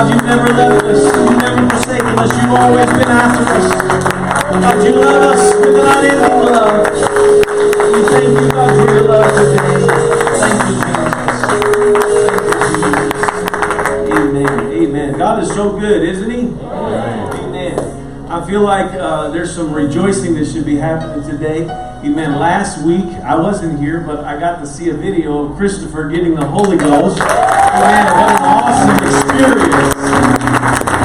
God, you've never left us. You've never forsaken us. You've always been after us. God, you love us with an unending love. We thank you, God, for your love today. Thank you, Jesus. Amen. Amen. God is so good, isn't He? Amen. I feel like uh, there's some rejoicing that should be happening today. Amen. Last week, I wasn't here, but I got to see a video of Christopher getting the Holy Ghost. Amen. What an awesome experience.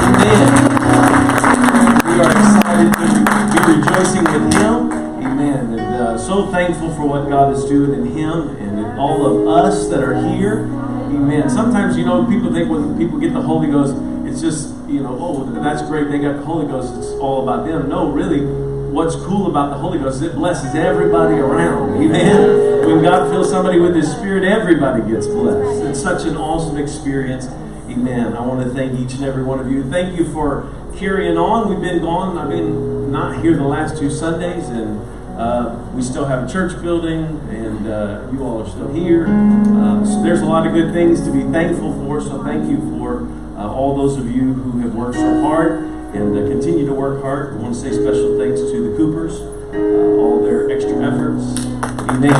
Amen. We are excited to be rejoicing with him. Amen. And uh, so thankful for what God is doing in him and in all of us that are here. Amen. Sometimes, you know, people think when people get the Holy Ghost, it's just, you know, oh, that's great, they got the Holy Ghost, it's all about them. No, really, what's cool about the Holy Ghost is it blesses everybody around. Amen. When God fills somebody with His Spirit, everybody gets blessed. It's such an awesome experience. Amen. I want to thank each and every one of you. Thank you for carrying on. We've been gone. I've been not here the last two Sundays, and uh, we still have a church building, and uh, you all are still here. Uh, so there's a lot of good things to be thankful for. So thank you for uh, all those of you who have worked so hard and uh, continue to work hard. I want to say special thanks to the Coopers, uh, all their extra efforts. Amen.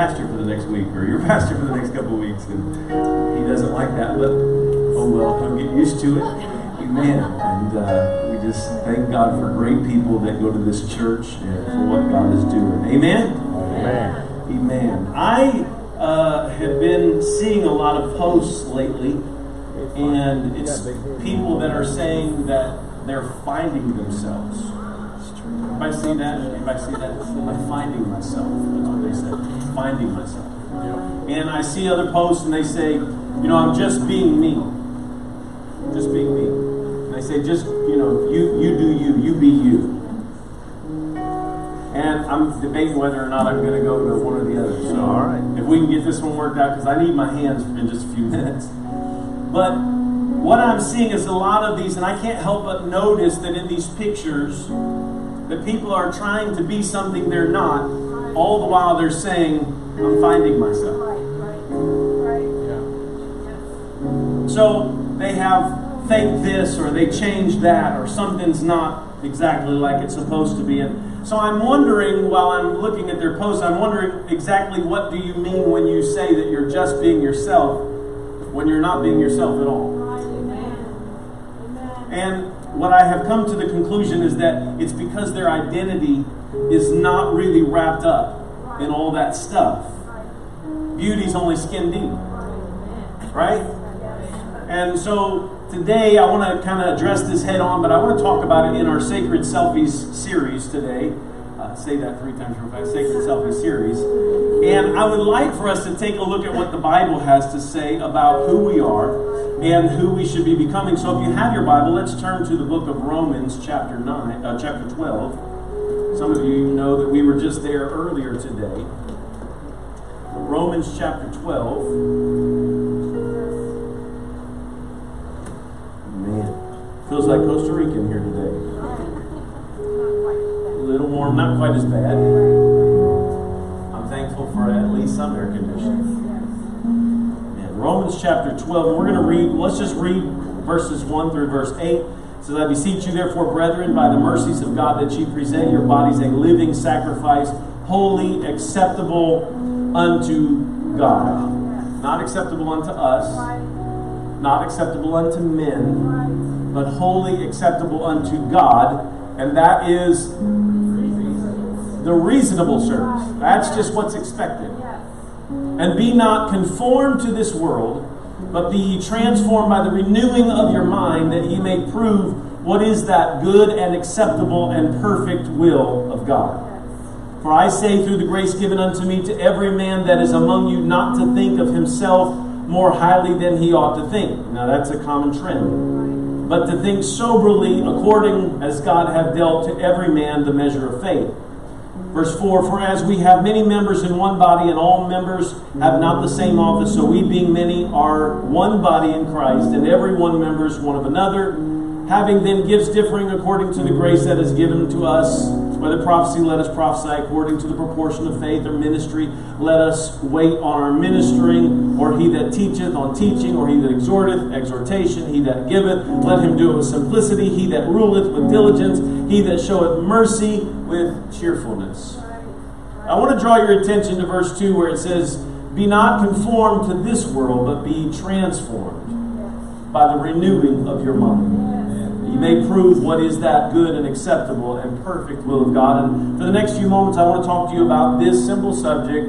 Pastor for the next week, or you're pastor for the next couple of weeks," and he doesn't like that, but oh well, he'll get used to it. Amen. And uh, we just thank God for great people that go to this church and for what God is doing. Amen. Amen. Amen. I uh, have been seeing a lot of posts lately, and it's people that are saying that they're finding themselves. Anybody see that? Anybody see that? I'm finding myself. That's what they said. Finding myself. And I see other posts, and they say, you know, I'm just being me. Just being me. And they say, just you know, you you do you, you be you. And I'm debating whether or not I'm going to go to one or the other. So, All right. if we can get this one worked out, because I need my hands in just a few minutes. But what I'm seeing is a lot of these, and I can't help but notice that in these pictures, that people are trying to be something they're not, all the while they're saying, I'm finding myself. So they have faked this or they changed that or something's not exactly like it's supposed to be. And so I'm wondering while I'm looking at their posts, I'm wondering exactly what do you mean when you say that you're just being yourself when you're not being yourself at all. And what I have come to the conclusion is that it's because their identity is not really wrapped up in all that stuff. Beauty's only skin deep, right? And so today I want to kind of address this head on, but I want to talk about it in our Sacred Selfies series today. Uh, say that three times real fast Sacred Selfie series. And I would like for us to take a look at what the Bible has to say about who we are and who we should be becoming. So if you have your Bible, let's turn to the book of Romans, chapter 9, uh, chapter 12. Some of you know that we were just there earlier today. Romans chapter 12. Man, feels like Costa Rican here today. Little warm, not quite as bad. I'm thankful for at least some air conditioning. Man, Romans chapter 12, we're going to read, let's just read verses 1 through verse 8. So I beseech you, therefore, brethren, by the mercies of God, that ye present your bodies a living sacrifice, holy, acceptable unto God. Not acceptable unto us, not acceptable unto men, but wholly acceptable unto God, and that is the reasonable service. That's just what's expected. And be not conformed to this world, but be transformed by the renewing of your mind, that ye may prove what is that good and acceptable and perfect will of God. For I say, through the grace given unto me, to every man that is among you, not to think of himself more highly than he ought to think. Now that's a common trend. But to think soberly, according as God hath dealt to every man the measure of faith. Verse 4 For as we have many members in one body, and all members have not the same office, so we, being many, are one body in Christ, and every one members one of another, having then gifts differing according to the grace that is given to us. Whether prophecy, let us prophesy according to the proportion of faith, or ministry, let us wait on our ministering, or he that teacheth on teaching, or he that exhorteth, exhortation, he that giveth, let him do it with simplicity, he that ruleth with diligence, he that showeth mercy with cheerfulness. I want to draw your attention to verse 2 where it says, Be not conformed to this world, but be transformed by the renewing of your mind. You may prove what is that good and acceptable and perfect will of God. And for the next few moments, I want to talk to you about this simple subject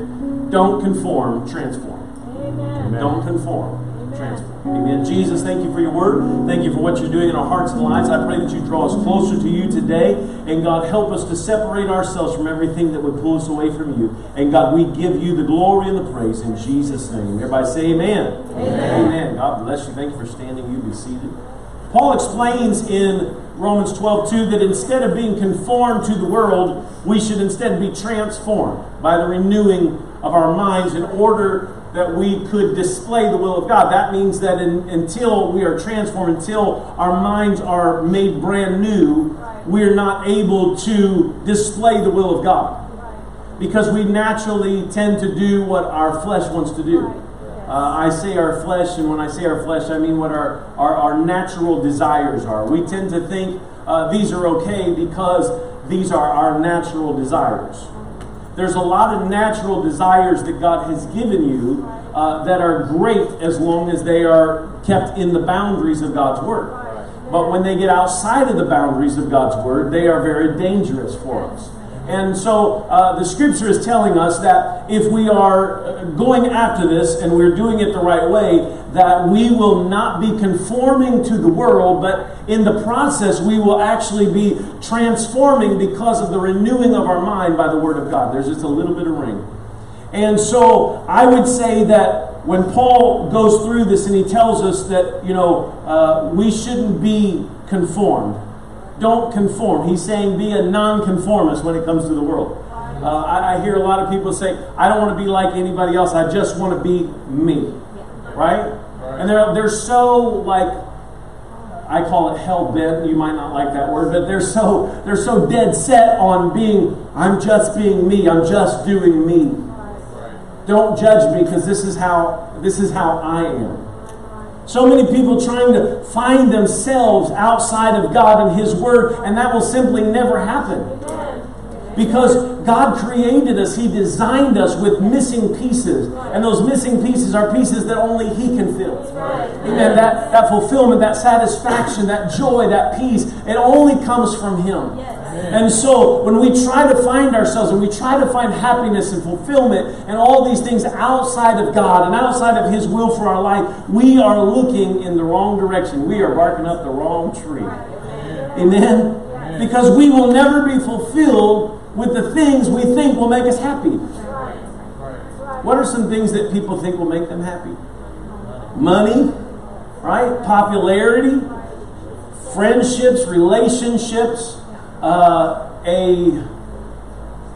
don't conform, transform. Amen. Don't conform, transform. Amen. Jesus, thank you for your word. Thank you for what you're doing in our hearts and lives. I pray that you draw us closer to you today. And God, help us to separate ourselves from everything that would pull us away from you. And God, we give you the glory and the praise in Jesus' name. Everybody say amen. Amen. amen. God bless you. Thank you for standing. You be seated. Paul explains in Romans 12, 2 that instead of being conformed to the world, we should instead be transformed by the renewing of our minds in order that we could display the will of God. That means that in, until we are transformed, until our minds are made brand new, we're not able to display the will of God. Because we naturally tend to do what our flesh wants to do. Uh, I say our flesh, and when I say our flesh, I mean what our, our, our natural desires are. We tend to think uh, these are okay because these are our natural desires. There's a lot of natural desires that God has given you uh, that are great as long as they are kept in the boundaries of God's Word. But when they get outside of the boundaries of God's Word, they are very dangerous for us. And so uh, the scripture is telling us that if we are uh, going after this and we're doing it the right way, that we will not be conforming to the world, but in the process, we will actually be transforming because of the renewing of our mind by the Word of God. There's just a little bit of ring. And so I would say that when Paul goes through this and he tells us that, you know, uh, we shouldn't be conformed don't conform. He's saying be a nonconformist when it comes to the world. Uh, I, I, hear a lot of people say, I don't want to be like anybody else. I just want to be me. Right? And they're, they're so like, I call it hell bent. You might not like that word, but they're so they're so dead set on being. I'm just being me. I'm just doing me. Don't judge me because this is how this is how I am. So many people trying to find themselves outside of God and His Word, and that will simply never happen. Because God created us, He designed us with missing pieces. And those missing pieces are pieces that only He can fill. Amen. That, that fulfillment, that satisfaction, that joy, that peace, it only comes from Him. And so when we try to find ourselves and we try to find happiness and fulfillment and all these things outside of God and outside of His will for our life, we are looking in the wrong direction. We are barking up the wrong tree. Amen? Because we will never be fulfilled with the things we think will make us happy. What are some things that people think will make them happy? Money, right? Popularity, friendships, relationships, uh, a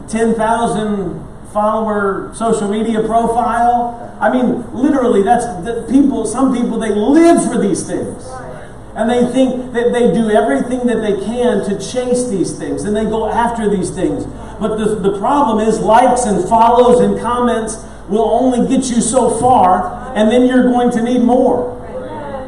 10,000 follower social media profile. I mean, literally, that's the people, some people, they live for these things. And they think that they do everything that they can to chase these things, and they go after these things. But the, the problem is, likes and follows and comments will only get you so far, and then you're going to need more.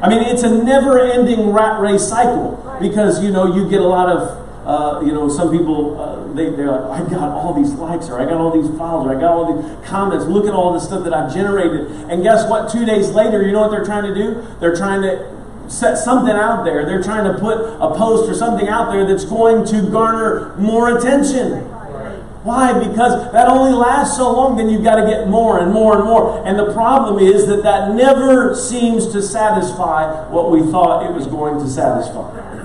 I mean, it's a never ending rat race cycle because, you know, you get a lot of uh, you know, some people, uh, they, they're like, I got all these likes, or I got all these follows, or I got all these comments. Look at all this stuff that I've generated. And guess what? Two days later, you know what they're trying to do? They're trying to set something out there. They're trying to put a post or something out there that's going to garner more attention. Why? Because that only lasts so long, then you've got to get more and more and more. And the problem is that that never seems to satisfy what we thought it was going to satisfy.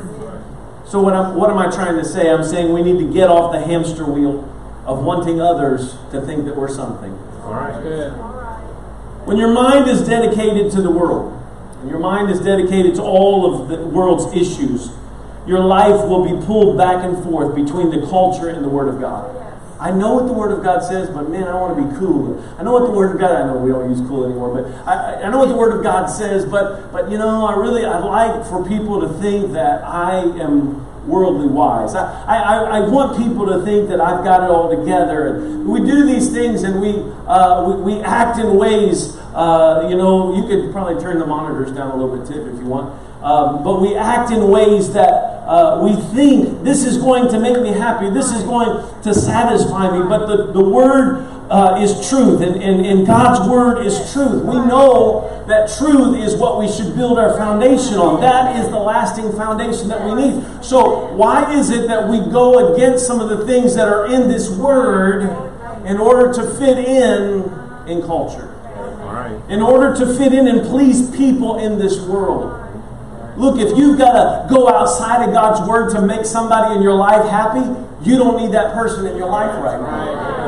So, what, I'm, what am I trying to say? I'm saying we need to get off the hamster wheel of wanting others to think that we're something. All right. Good. When your mind is dedicated to the world, and your mind is dedicated to all of the world's issues, your life will be pulled back and forth between the culture and the Word of God. I know what the Word of God says, but man, I want to be cool. I know what the Word of God. I know we don't use cool anymore, but I, I know what the Word of God says. But but you know, I really I like for people to think that I am worldly wise. I, I, I want people to think that I've got it all together. And we do these things and we, uh, we, we, act in ways, uh, you know, you could probably turn the monitors down a little bit, Tip, if you want. Um, but we act in ways that uh, we think this is going to make me happy, this is going to satisfy me. But the, the Word uh, is truth, and, and, and God's Word is truth. We know that truth is what we should build our foundation on. That is the lasting foundation that we need. So, why is it that we go against some of the things that are in this Word in order to fit in in culture? In order to fit in and please people in this world. Look, if you've got to go outside of God's Word to make somebody in your life happy, you don't need that person in your life right now.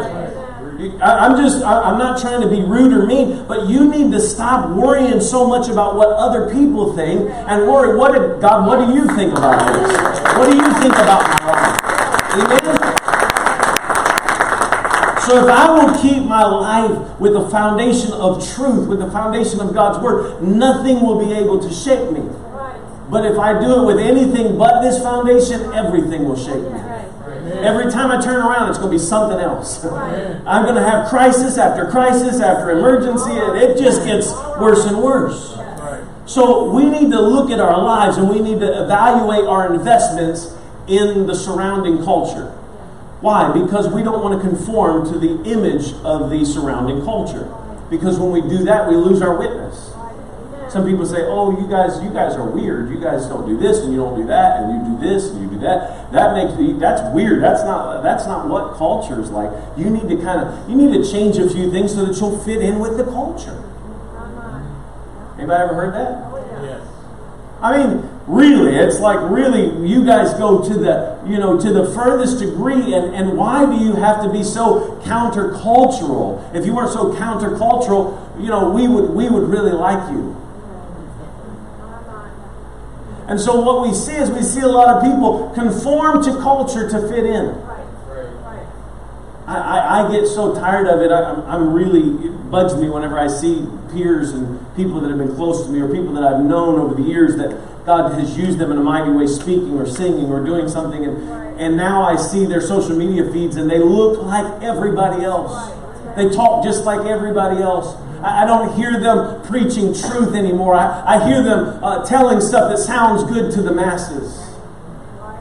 I'm just, I'm not trying to be rude or mean, but you need to stop worrying so much about what other people think and worry, what did, God, what do you think about this? What do you think about my life? Amen? So if I will keep my life with the foundation of truth, with the foundation of God's Word, nothing will be able to shake me. But if I do it with anything but this foundation, everything will shake me. Every time I turn around, it's going to be something else. I'm going to have crisis after crisis after emergency, and it just gets worse and worse. So we need to look at our lives and we need to evaluate our investments in the surrounding culture. Why? Because we don't want to conform to the image of the surrounding culture. Because when we do that, we lose our witness. Some people say, "Oh, you guys, you guys are weird. You guys don't do this and you don't do that, and you do this and you do that." That makes me that's weird. That's not that's not what culture is like. You need to kind of you need to change a few things so that you'll fit in with the culture. Anybody ever heard that? Yes. I mean, really, it's like really you guys go to the you know to the furthest degree, and and why do you have to be so countercultural? If you weren't so countercultural, you know we would we would really like you. And so what we see is we see a lot of people conform to culture to fit in. I, I, I get so tired of it. I, am I'm really, it bugs me whenever I see peers and people that have been close to me or people that I've known over the years that God has used them in a mighty way, speaking or singing or doing something. And, and now I see their social media feeds and they look like everybody else. They talk just like everybody else. I don't hear them preaching truth anymore. I, I hear them uh, telling stuff that sounds good to the masses.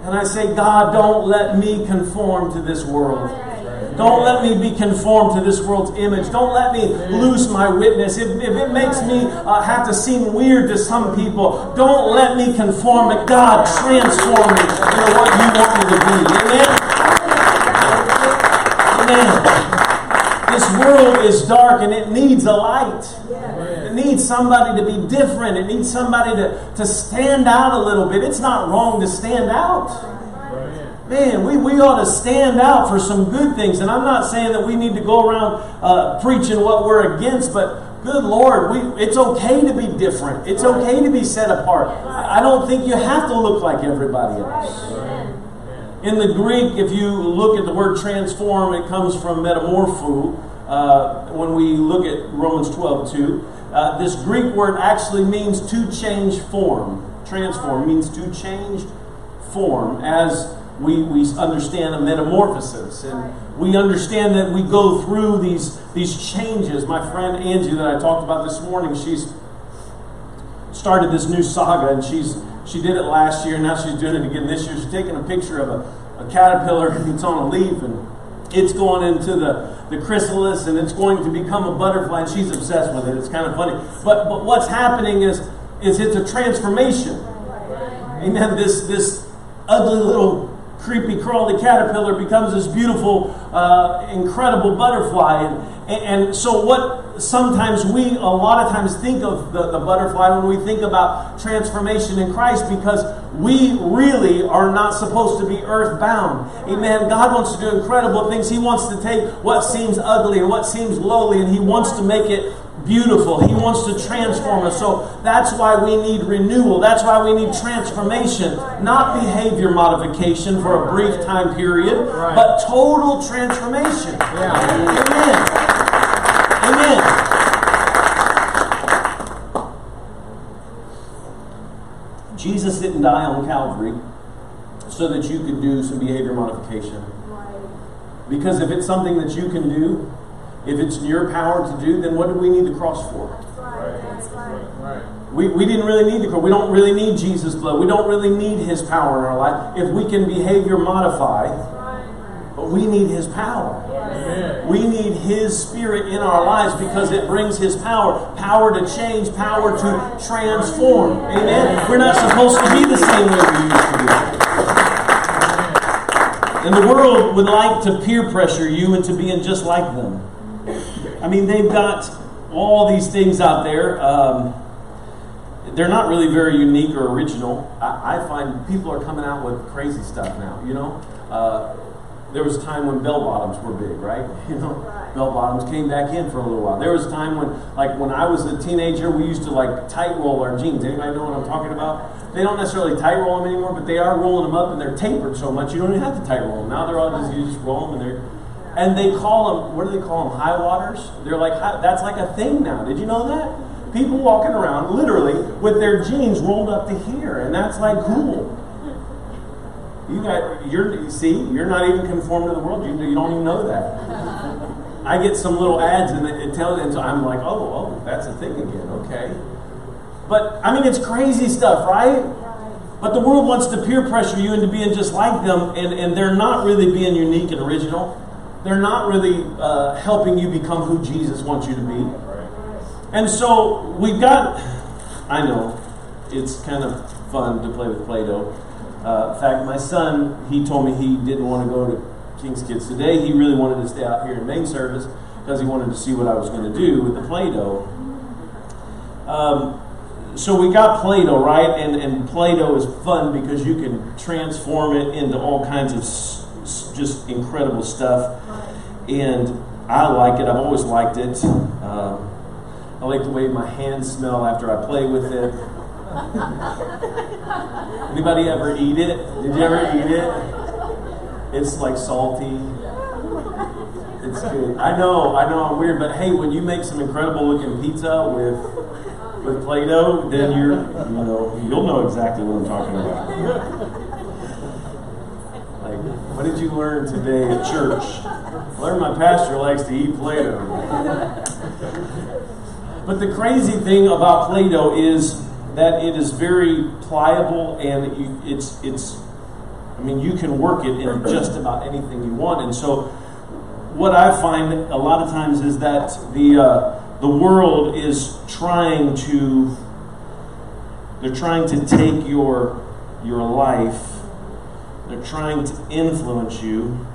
And I say, God, don't let me conform to this world. Don't let me be conformed to this world's image. Don't let me lose my witness. If, if it makes me uh, have to seem weird to some people, don't let me conform, but God transform me into what you want me to be. Amen? Amen. This world is dark and it needs a light. It needs somebody to be different. It needs somebody to, to stand out a little bit. It's not wrong to stand out. Man, we, we ought to stand out for some good things. And I'm not saying that we need to go around uh, preaching what we're against, but good Lord, we, it's okay to be different. It's okay to be set apart. I don't think you have to look like everybody else. In the Greek, if you look at the word transform, it comes from metamorpho. Uh, when we look at Romans 12 2, uh, this Greek word actually means to change form. Transform means to change form as we, we understand a metamorphosis. And we understand that we go through these, these changes. My friend Angie, that I talked about this morning, she's started this new saga and she's she did it last year, and now she's doing it again this year. She's taking a picture of a, a caterpillar that's on a leaf, and it's going into the, the chrysalis, and it's going to become a butterfly, and she's obsessed with it. It's kind of funny. But, but what's happening is, is it's a transformation. Amen. This, this ugly little creepy crawly caterpillar becomes this beautiful, uh, incredible butterfly. And, and so, what sometimes we, a lot of times, think of the, the butterfly when we think about transformation in Christ because we really are not supposed to be earthbound. Amen. God wants to do incredible things. He wants to take what seems ugly and what seems lowly and He wants to make it beautiful. He wants to transform us. So that's why we need renewal. That's why we need transformation, not behavior modification for a brief time period, right. but total transformation. Yeah. Amen. Amen. Jesus didn't die on Calvary so that you could do some behavior modification. Because if it's something that you can do, if it's in your power to do, then what do we need the cross for? We, we didn't really need the cross. We don't really need Jesus' blood. We don't really need his power in our life. If we can behavior modify, we need his power. We need his spirit in our lives because it brings his power. Power to change, power to transform. Amen. We're not supposed to be the same way we used to be. And the world would like to peer pressure you into being just like them. I mean, they've got all these things out there. Um, they're not really very unique or original. I, I, find people are coming out with crazy stuff now. You know, uh, there was a time when bell bottoms were big, right? You know, bell bottoms came back in for a little while. There was a time when, like, when I was a teenager, we used to like tight roll our jeans. Anybody know what I'm talking about? They don't necessarily tight roll them anymore, but they are rolling them up and they're tapered so much you don't even have to tight roll them. Now they're all just you just roll them and they're and they call them what do they call them high waters they're like that's like a thing now did you know that people walking around literally with their jeans rolled up to here and that's like cool you got you're see you're not even conformed to the world. You, you don't even know that. I get some little ads and it, it tells and so i'm like oh oh that's a thing again okay. But i mean it's crazy stuff right? But the world wants to peer pressure you into being just like them, and, and they're not really being unique and original. They're not really uh, helping you become who Jesus wants you to be. And so we've got, I know, it's kind of fun to play with Play Doh. Uh, in fact, my son, he told me he didn't want to go to King's Kids today. He really wanted to stay out here in main service because he wanted to see what I was going to do with the Play Doh. Um, so we got Play Doh, right? And, and Play Doh is fun because you can transform it into all kinds of just incredible stuff. And I like it. I've always liked it. Um, I like the way my hands smell after I play with it. Anybody ever eat it? Did you ever eat it? It's like salty. It's good. I know, I know I'm weird, but hey, when you make some incredible looking pizza with with Play-Doh, then you're you know you'll know exactly what I'm talking about. Like, what did you learn today at church? I learned my pastor likes to eat Play Doh. but the crazy thing about Play Doh is that it is very pliable and it's, it's, I mean, you can work it in just about anything you want. And so, what I find a lot of times is that the, uh, the world is trying to, they're trying to take your, your life they're trying to influence you.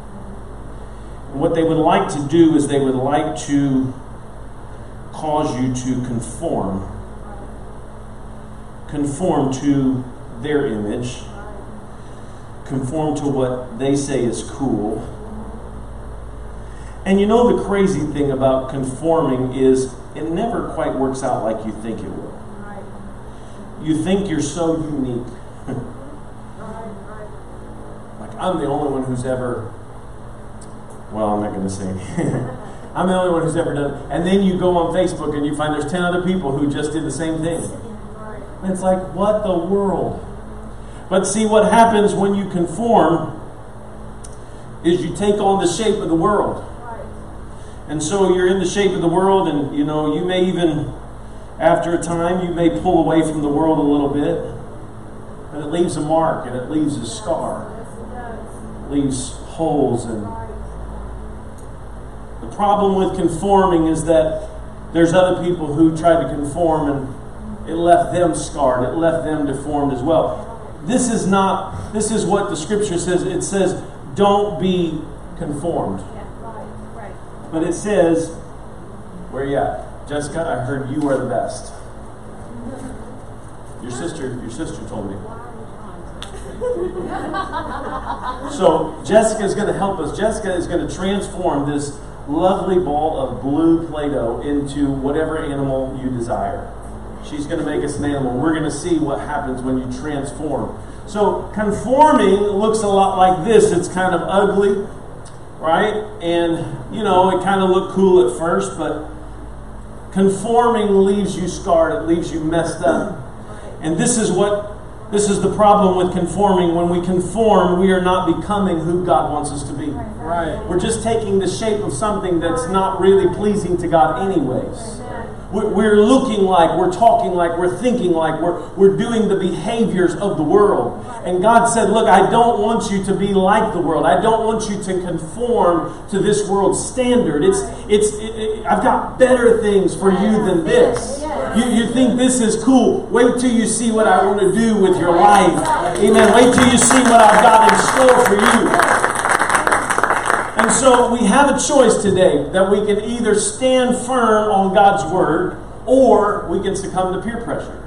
And what they would like to do is they would like to cause you to conform. Conform to their image. Conform to what they say is cool. And you know the crazy thing about conforming is it never quite works out like you think it will. You think you're so unique. Like, I'm the only one who's ever, well, I'm not going to say. I'm the only one who's ever done it. And then you go on Facebook and you find there's 10 other people who just did the same thing. It's like, what the world? But see, what happens when you conform is you take on the shape of the world. And so you're in the shape of the world, and you know, you may even, after a time, you may pull away from the world a little bit, but it leaves a mark and it leaves a scar leaves holes and the problem with conforming is that there's other people who try to conform and it left them scarred. It left them deformed as well. This is not this is what the scripture says. It says don't be conformed. But it says where are you at? Jessica i heard you are the best. Your sister your sister told me. So Jessica is going to help us. Jessica is going to transform this lovely ball of blue Play Doh into whatever animal you desire. She's going to make us an animal. We're going to see what happens when you transform. So, conforming looks a lot like this. It's kind of ugly, right? And, you know, it kind of looked cool at first, but conforming leaves you scarred, it leaves you messed up. And this is what this is the problem with conforming. When we conform, we are not becoming who God wants us to be. Right. We're just taking the shape of something that's not really pleasing to God, anyways. We're looking like, we're talking like, we're thinking like, we're, we're doing the behaviors of the world. And God said, Look, I don't want you to be like the world. I don't want you to conform to this world's standard. It's, it's, it, it, I've got better things for you than this. You, you think this is cool. Wait till you see what I want to do with your life. Amen. Wait till you see what I've got in store for you. And so we have a choice today that we can either stand firm on God's word or we can succumb to peer pressure.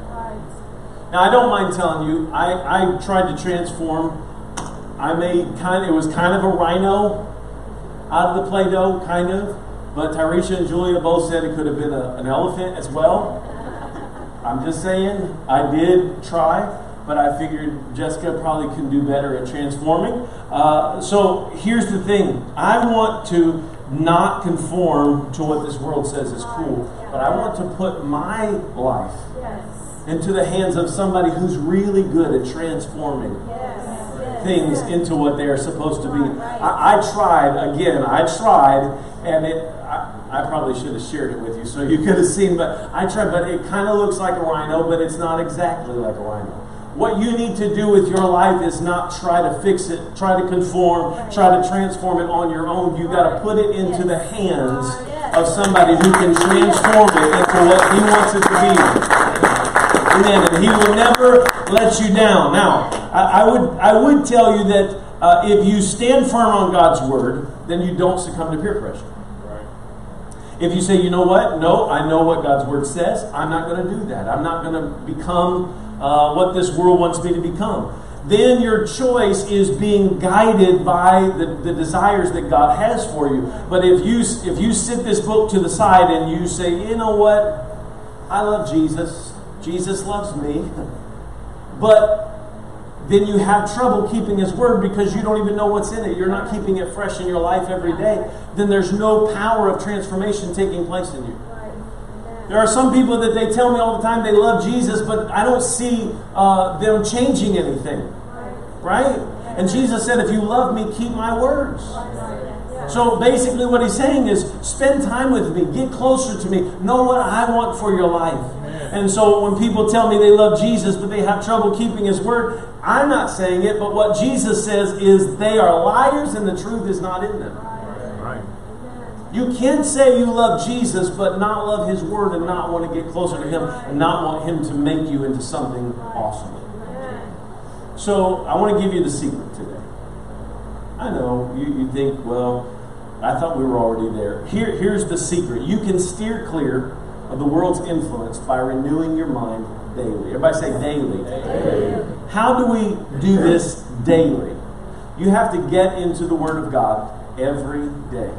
Now, I don't mind telling you, I, I tried to transform. I made kind of, it was kind of a rhino out of the Play Doh, kind of. But Tyresha and Julia both said it could have been a, an elephant as well. I'm just saying, I did try but I figured Jessica probably can do better at transforming. Uh, so here's the thing I want to not conform to what this world says is cool, but I want to put my life into the hands of somebody who's really good at transforming things into what they are supposed to be. I, I tried, again, I tried, and it. I, I probably should have shared it with you so you could have seen, but I tried, but it kind of looks like a rhino, but it's not exactly like a rhino. What you need to do with your life is not try to fix it, try to conform, try to transform it on your own. You've got to put it into the hands of somebody who can transform it into what He wants it to be. Amen. And He will never let you down. Now, I, I would I would tell you that uh, if you stand firm on God's word, then you don't succumb to peer pressure. If you say, you know what, no, I know what God's word says, I'm not going to do that. I'm not going to become uh, what this world wants me to become. Then your choice is being guided by the, the desires that God has for you. But if you if you sit this book to the side and you say, you know what, I love Jesus, Jesus loves me, but then you have trouble keeping his word because you don't even know what's in it. You're not keeping it fresh in your life every day. Then there's no power of transformation taking place in you. There are some people that they tell me all the time they love Jesus, but I don't see uh, them changing anything. Right? And Jesus said, if you love me, keep my words. So basically, what he's saying is spend time with me, get closer to me, know what I want for your life. And so when people tell me they love Jesus, but they have trouble keeping his word, I'm not saying it, but what Jesus says is they are liars and the truth is not in them. You can say you love Jesus, but not love His Word and not want to get closer to Him and not want Him to make you into something awesome. So I want to give you the secret today. I know you, you think, well, I thought we were already there. Here, here's the secret you can steer clear of the world's influence by renewing your mind daily. Everybody say daily. daily. How do we do this daily? You have to get into the Word of God every day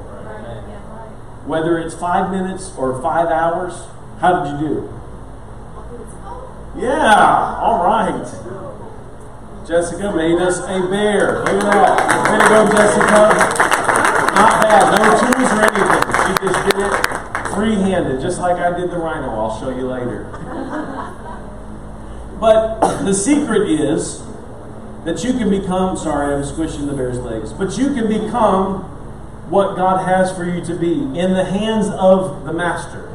whether it's five minutes or five hours. How did you do? Yeah, all right. Jessica made us a bear. Look at that. Way to go, Jessica. Not bad. No tools or anything. She just did it free handed, just like I did the rhino. I'll show you later. But the secret is that you can become, sorry, I'm squishing the bear's legs, but you can become what God has for you to be in the hands of the Master.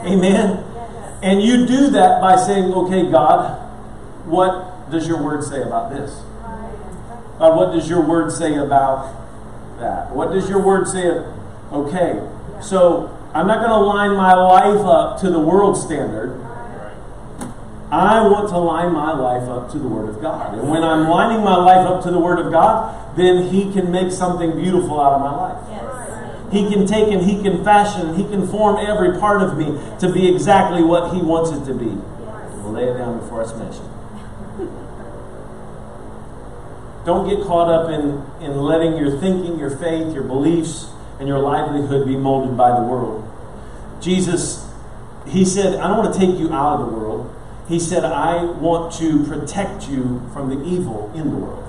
Amen. And you do that by saying, okay, God, what does your word say about this? God, what does your word say about that? What does your word say? Okay, so I'm not going to line my life up to the world standard. I want to line my life up to the Word of God. And when I'm lining my life up to the Word of God, then He can make something beautiful out of my life. He can take and He can fashion and He can form every part of me to be exactly what He wants it to be. We'll lay it down before I smash. Don't get caught up in, in letting your thinking, your faith, your beliefs and your livelihood be molded by the world. Jesus, he said, I don't want to take you out of the world. He said, I want to protect you from the evil in the world.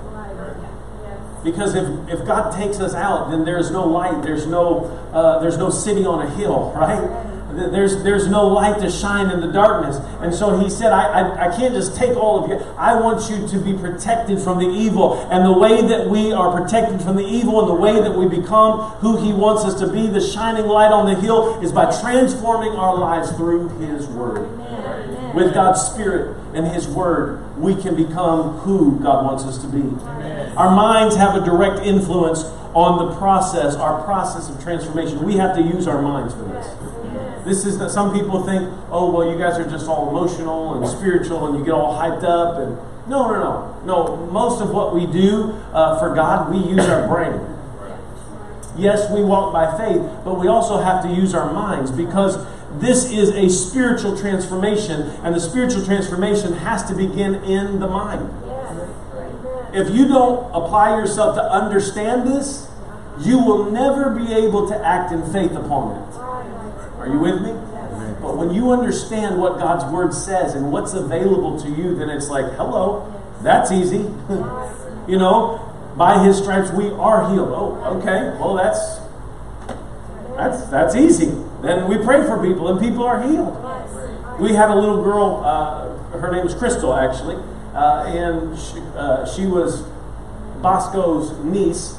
Because if, if God takes us out, then there's no light, there's no, uh, there's no city on a hill, right? There's, there's no light to shine in the darkness. And so he said, I, I, I, can't just take all of you. I want you to be protected from the evil. And the way that we are protected from the evil and the way that we become who he wants us to be, the shining light on the hill, is by transforming our lives through his word. Amen. With God's Spirit and his word, we can become who God wants us to be. Amen. Our minds have a direct influence on the process, our process of transformation. We have to use our minds for this. This is that some people think, oh, well, you guys are just all emotional and spiritual and you get all hyped up. And no, no, no. No, most of what we do uh, for God, we use our brain. Yes, we walk by faith, but we also have to use our minds because this is a spiritual transformation, and the spiritual transformation has to begin in the mind. If you don't apply yourself to understand this, you will never be able to act in faith upon it. Are you with me? But when you understand what God's word says and what's available to you, then it's like, hello, that's easy. you know, by his stripes we are healed. Oh, okay. Well, that's that's that's easy. Then we pray for people and people are healed. We had a little girl, uh, her name was Crystal actually, uh, and she, uh, she was Bosco's niece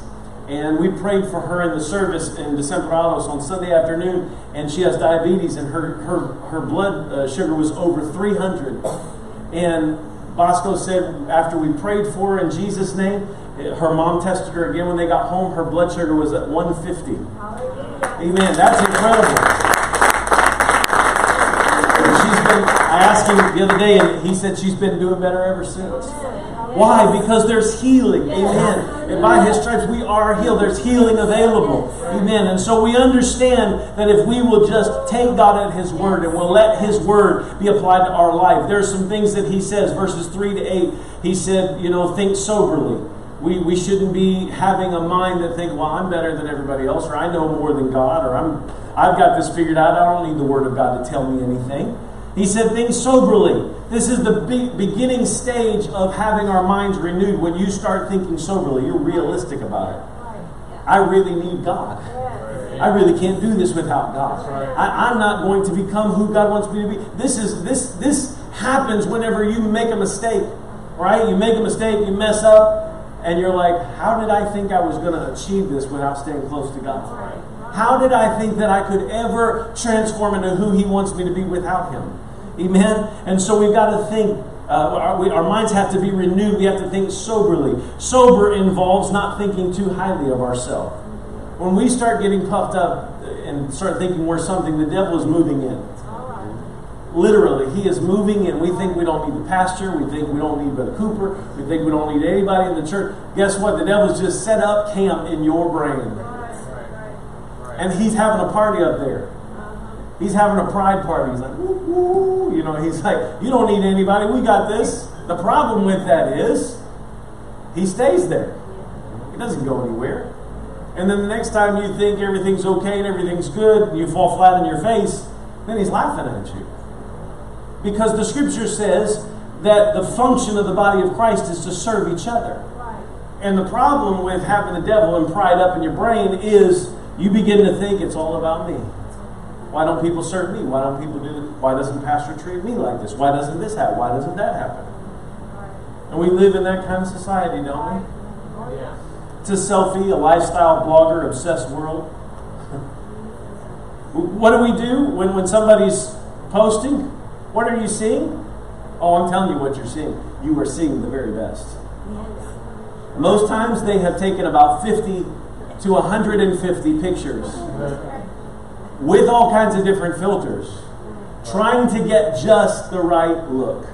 and we prayed for her in the service in Desamparados on Sunday afternoon, and she has diabetes, and her, her, her blood uh, sugar was over 300. And Bosco said after we prayed for her in Jesus' name, her mom tested her again when they got home, her blood sugar was at 150. Amen. That's incredible. she's been, I asked him the other day, and he said she's been doing better ever since. Why? Because there's healing. Amen. And by his stripes we are healed. There's healing available. Amen. And so we understand that if we will just take God at his word and we'll let his word be applied to our life, there's some things that he says, verses 3 to 8. He said, you know, think soberly. We, we shouldn't be having a mind that think, well, I'm better than everybody else, or I know more than God, or I'm I've got this figured out. I don't need the word of God to tell me anything. He said, think soberly. This is the be- beginning stage of having our minds renewed. When you start thinking soberly, you're realistic about it. I really need God. I really can't do this without God. I, am not going to become who God wants me to be. This is this this happens whenever you make a mistake, right? You make a mistake, you mess up, and you're like, how did I think I was going to achieve this without staying close to God? How did I think that I could ever transform into who He wants me to be without Him? Amen? And so we've got to think. Uh, our, we, our minds have to be renewed. We have to think soberly. Sober involves not thinking too highly of ourselves. When we start getting puffed up and start thinking we're something, the devil is moving in. Literally, he is moving and We think we don't need the pastor. We think we don't need Brother Cooper. We think we don't need anybody in the church. Guess what? The devil's just set up camp in your brain. And he's having a party up there. He's having a pride party. He's like, woo. You know, he's like, you don't need anybody. We got this. The problem with that is he stays there. He doesn't go anywhere. And then the next time you think everything's okay and everything's good, and you fall flat on your face, then he's laughing at you. Because the scripture says that the function of the body of Christ is to serve each other. And the problem with having the devil and pride up in your brain is you begin to think it's all about me. Why don't people serve me? Why don't people do this? Why doesn't pastor treat me like this? Why doesn't this happen? Why doesn't that happen? And we live in that kind of society, don't we? It's a selfie, a lifestyle blogger, obsessed world. what do we do when, when somebody's posting? What are you seeing? Oh, I'm telling you what you're seeing. You are seeing the very best. Yes. Most times they have taken about 50 to 150 pictures with all kinds of different filters, trying to get just the right look.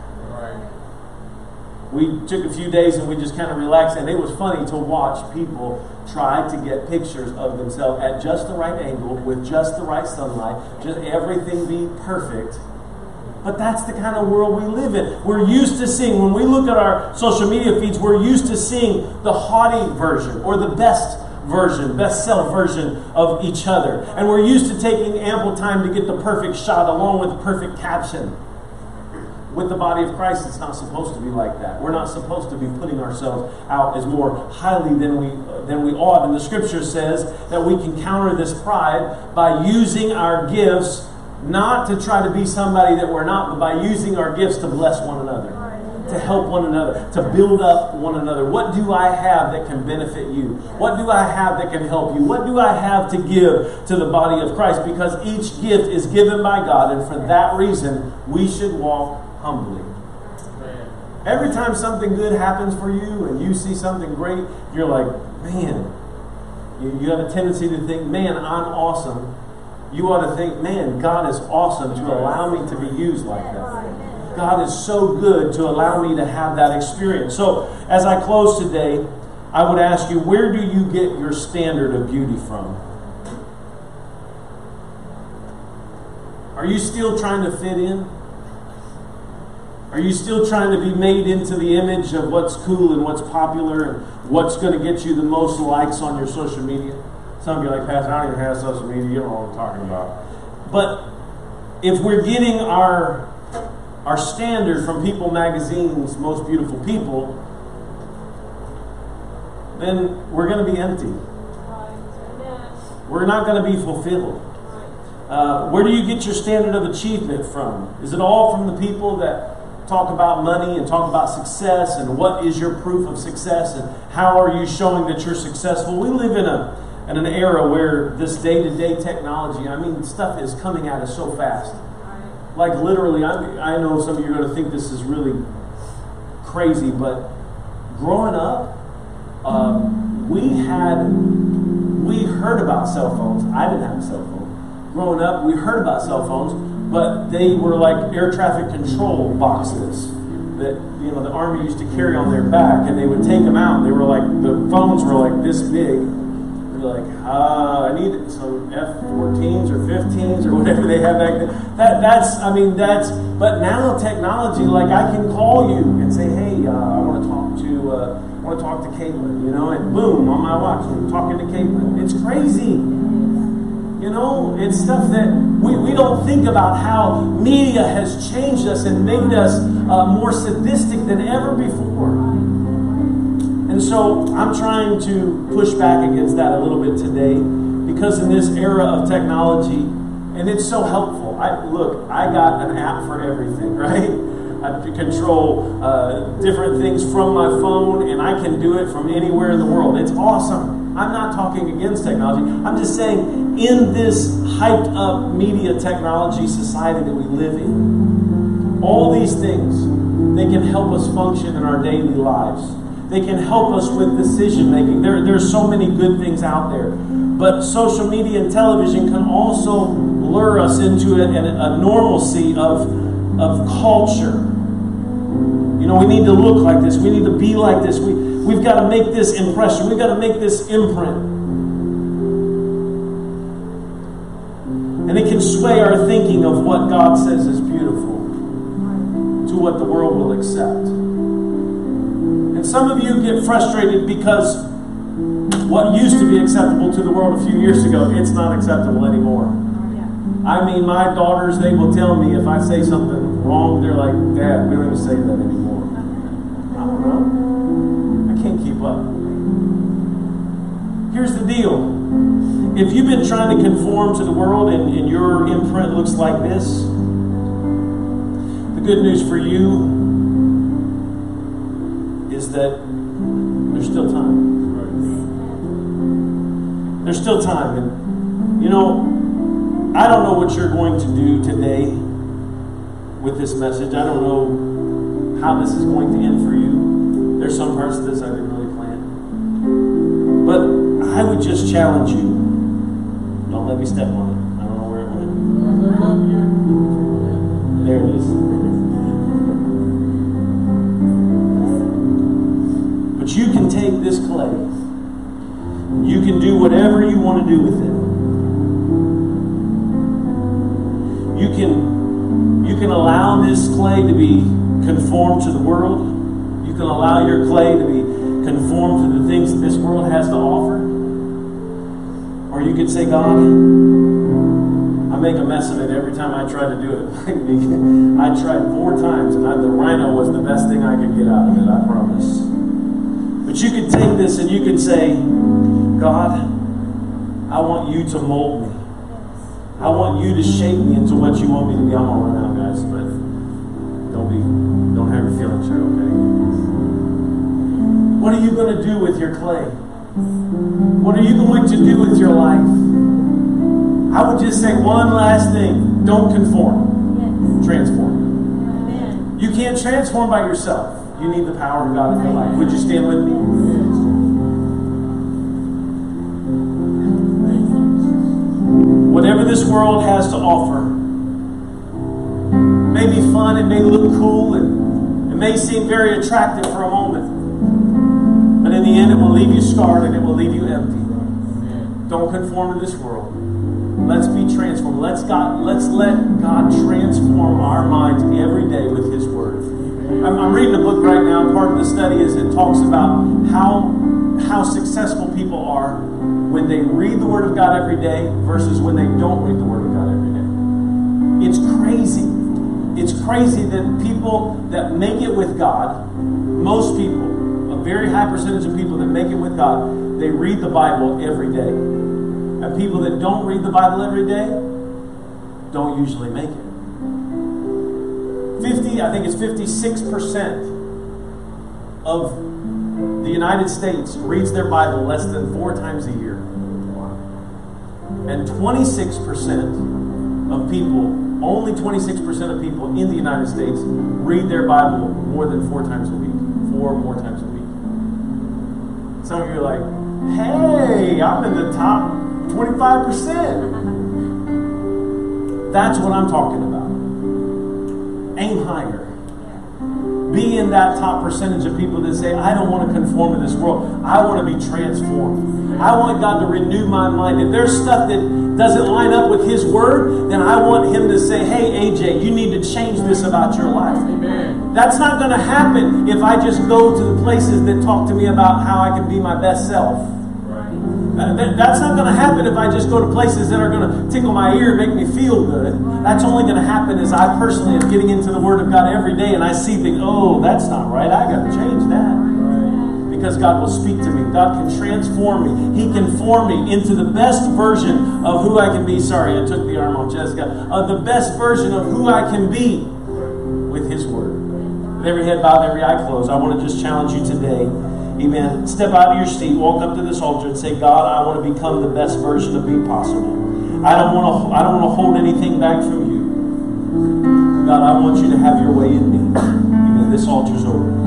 We took a few days and we just kind of relaxed, and it was funny to watch people try to get pictures of themselves at just the right angle, with just the right sunlight, just everything be perfect. But that's the kind of world we live in. We're used to seeing, when we look at our social media feeds, we're used to seeing the haughty version or the best version, best self version of each other. And we're used to taking ample time to get the perfect shot along with the perfect caption. With the body of Christ, it's not supposed to be like that. We're not supposed to be putting ourselves out as more highly than we than we ought. And the scripture says that we can counter this pride by using our gifts not to try to be somebody that we're not, but by using our gifts to bless one another to help one another, to build up one another. What do I have that can benefit you? What do I have that can help you? What do I have to give to the body of Christ? Because each gift is given by God, and for that reason, we should walk humbly. Every time something good happens for you and you see something great, you're like, man, you, you have a tendency to think, man, I'm awesome. You ought to think, man, God is awesome to allow me to be used like that. God is so good to allow me to have that experience. So, as I close today, I would ask you, where do you get your standard of beauty from? Are you still trying to fit in? Are you still trying to be made into the image of what's cool and what's popular and what's going to get you the most likes on your social media? Some of you are like, Pastor, I don't even have social media. You don't know what I'm talking about. But if we're getting our our standard from People magazine's most beautiful people, then we're going to be empty. We're not going to be fulfilled. Uh, where do you get your standard of achievement from? Is it all from the people that talk about money and talk about success and what is your proof of success and how are you showing that you're successful? We live in a in an era where this day-to-day technology, I mean, stuff is coming at us so fast like literally, I, I know some of you are going to think this is really crazy, but growing up, um, we had, we heard about cell phones. I didn't have a cell phone. Growing up, we heard about cell phones, but they were like air traffic control boxes that you know the army used to carry on their back, and they would take them out. They were like the phones were like this big, like, ah, I need some F-14s or 15s or whatever they have back then. That, that's, I mean, that's, but now technology, like I can call you and say, hey, uh, I want to talk to, uh, I want to talk to Caitlin, you know, and boom, on my watch, I'm talking to Caitlin. It's crazy. You know, it's stuff that we, we don't think about how media has changed us and made us uh, more sadistic than ever before. And so I'm trying to push back against that a little bit today because in this era of technology, and it's so helpful. I look, I got an app for everything, right? I can control uh, different things from my phone, and I can do it from anywhere in the world. It's awesome. I'm not talking against technology. I'm just saying, in this hyped up media technology society that we live in, all these things they can help us function in our daily lives. They can help us with decision making. There, there's so many good things out there. But social media and television can also lure us into a, a, a normalcy of, of culture. You know, we need to look like this. We need to be like this. We, we've got to make this impression. We've got to make this imprint. And it can sway our thinking of what God says is beautiful to what the world will accept. Some of you get frustrated because what used to be acceptable to the world a few years ago, it's not acceptable anymore. I mean, my daughters, they will tell me if I say something wrong, they're like, Dad, we don't even say that anymore. I don't know. I can't keep up. Here's the deal. If you've been trying to conform to the world and, and your imprint looks like this, the good news for you that there's still time. There's still time. And, you know, I don't know what you're going to do today with this message. I don't know how this is going to end for you. There's some parts of this I didn't really plan. But I would just challenge you. Don't let me step on it. I don't know where it went. There it is. This clay. You can do whatever you want to do with it. You can you can allow this clay to be conformed to the world. You can allow your clay to be conformed to the things that this world has to offer. Or you could say, God, I make a mess of it every time I try to do it. I tried four times, and I, the rhino was the best thing I could get out of it, I promise. You could take this and you could say, God, I want you to mold me. I want you to shape me into what you want me to be. I'm all right now, guys, but don't be, don't have your feelings hurt, okay? What are you going to do with your clay? What are you going to do with your life? I would just say one last thing don't conform, transform. You can't transform by yourself. You need the power of God in your life. Would you stand with me? Whatever this world has to offer may be fun, it may look cool, and it may seem very attractive for a moment. But in the end, it will leave you scarred and it will leave you empty. Don't conform to this world. Let's be transformed. Let's God. Let's let God transform our minds every day with His Word. I'm, I'm reading a book right now. Part of the study is it talks about how how successful people are when they read the Word of God every day versus when they don't read the Word of God every day. It's crazy. It's crazy that people that make it with God, most people, a very high percentage of people that make it with God, they read the Bible every day. And people that don't read the Bible every day don't usually make it. 50, I think it's 56% of the United States reads their Bible less than four times a year. And 26% of people, only 26% of people in the United States read their Bible more than four times a week. Four more times a week. Some of you are like, hey, I'm in the top 25%. That's what I'm talking about. Aim higher. Be in that top percentage of people that say, I don't want to conform to this world. I want to be transformed. I want God to renew my mind. If there's stuff that doesn't line up with His Word, then I want Him to say, hey, AJ, you need to change this about your life. Amen. That's not going to happen if I just go to the places that talk to me about how I can be my best self. Uh, that's not going to happen if I just go to places that are going to tickle my ear and make me feel good. That's only going to happen as I personally am getting into the Word of God every day and I see things, oh, that's not right. I got to change that. Because God will speak to me. God can transform me. He can form me into the best version of who I can be. Sorry, I took the arm off Jessica. Of the best version of who I can be with His Word. With every head bowed, every eye closed, I want to just challenge you today Amen. Step out of your seat, walk up to this altar, and say, God, I want to become the best version of me possible. I don't want to. I don't want to hold anything back from you. God, I want you to have your way in me. Amen. This altar's open.